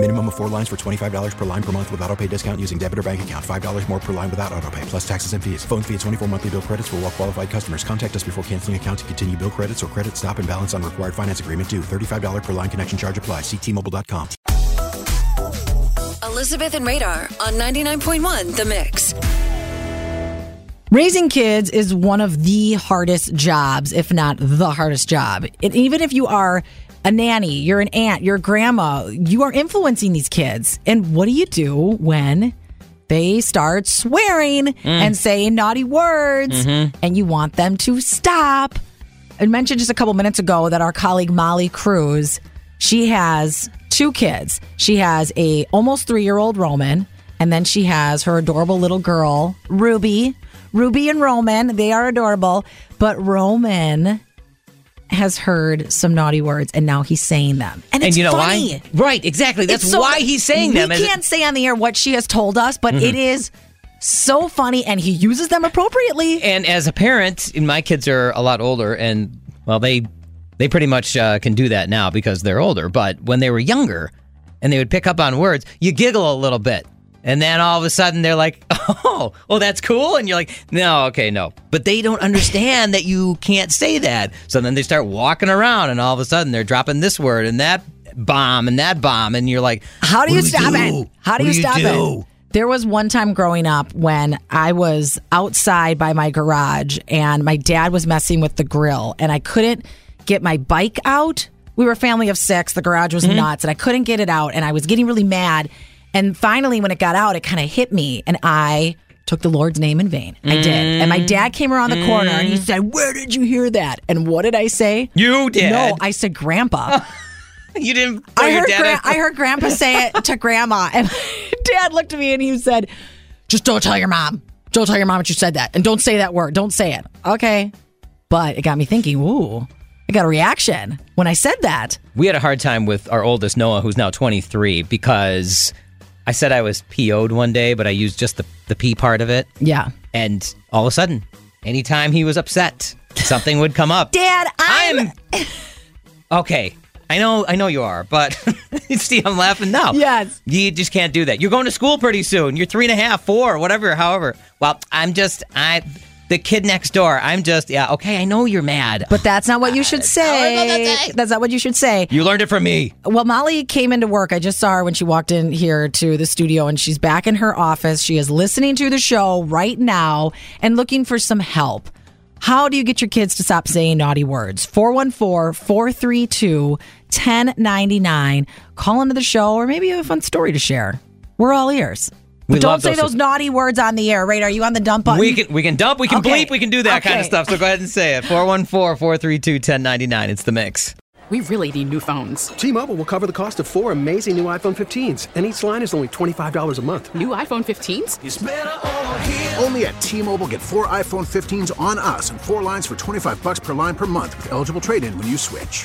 Minimum of four lines for $25 per line per month with auto pay discount using debit or bank account. $5 more per line without auto pay, plus taxes and fees. Phone fee at 24 monthly bill credits for all well qualified customers. Contact us before canceling account to continue bill credits or credit stop and balance on required finance agreement due. $35 per line connection charge apply. Ctmobile.com. Elizabeth and Radar on 99.1 The Mix. Raising kids is one of the hardest jobs, if not the hardest job. And even if you are a nanny, you're an aunt, you're a grandma, you are influencing these kids. And what do you do when they start swearing mm. and saying naughty words mm-hmm. and you want them to stop? I mentioned just a couple minutes ago that our colleague Molly Cruz, she has two kids. She has a almost 3-year-old Roman and then she has her adorable little girl, Ruby. Ruby and Roman, they are adorable, but Roman has heard some naughty words and now he's saying them. And, it's and you know funny. why? Right, exactly. That's so- why he's saying them. We can't say on the air what she has told us, but it is so funny and he uses them appropriately. and as a parent, and my kids are a lot older, and well, they they pretty much uh, can do that now because they're older. But when they were younger, and they would pick up on words, you giggle a little bit, and then all of a sudden they're like, "Oh, oh, that's cool," and you're like, "No, okay, no." But they don't understand that you can't say that, so then they start walking around, and all of a sudden they're dropping this word and that bomb and that bomb, and you're like, How do you "What stop do? it? How do What you stop do?" it? There was one time growing up when I was outside by my garage and my dad was messing with the grill and I couldn't get my bike out. We were a family of six. The garage was mm-hmm. nuts and I couldn't get it out and I was getting really mad. And finally, when it got out, it kind of hit me and I took the Lord's name in vain. I did. And my dad came around the corner and he mm. said, Where did you hear that? And what did I say? You did. No, I said, Grandpa. You didn't. throw I your heard, dad gra- I heard Grandpa say it to Grandma, and Dad looked at me and he said, "Just don't tell your mom. Don't tell your mom that you said that, and don't say that word. Don't say it." Okay, but it got me thinking. Ooh, I got a reaction when I said that. we had a hard time with our oldest Noah, who's now 23, because I said I was PO'd one day, but I used just the the P part of it, Yeah, and all of a sudden, anytime he was upset, something would come up. Dad, I'm. I'm okay. I know, I know you are, but see, I'm laughing now. Yes. you just can't do that. You're going to school pretty soon. You're three and a half, four, whatever, however. Well, I'm just, I, the kid next door. I'm just, yeah, okay. I know you're mad, But that's not what you should say. That's not what you should say. you learned it from me. Well, Molly came into work. I just saw her when she walked in here to the studio, and she's back in her office. She is listening to the show right now and looking for some help. How do you get your kids to stop saying naughty words? 414 432 1099. Call into the show, or maybe you have a fun story to share. We're all ears. But We don't say those- those naughty words on the air, right? Are you on the dump button? We can we can dump, we can Okay. bleep, we can do that kind of stuff. So go ahead and say it. 414-432-1099. It's the mix. We really need new phones. T-Mobile will cover the cost of four amazing new iPhone 15s, and each line is only $25 a month. New iPhone 15s? Only at T-Mobile get four iPhone 15s on us and four lines for 25 bucks per line per month with eligible trade-in when you switch.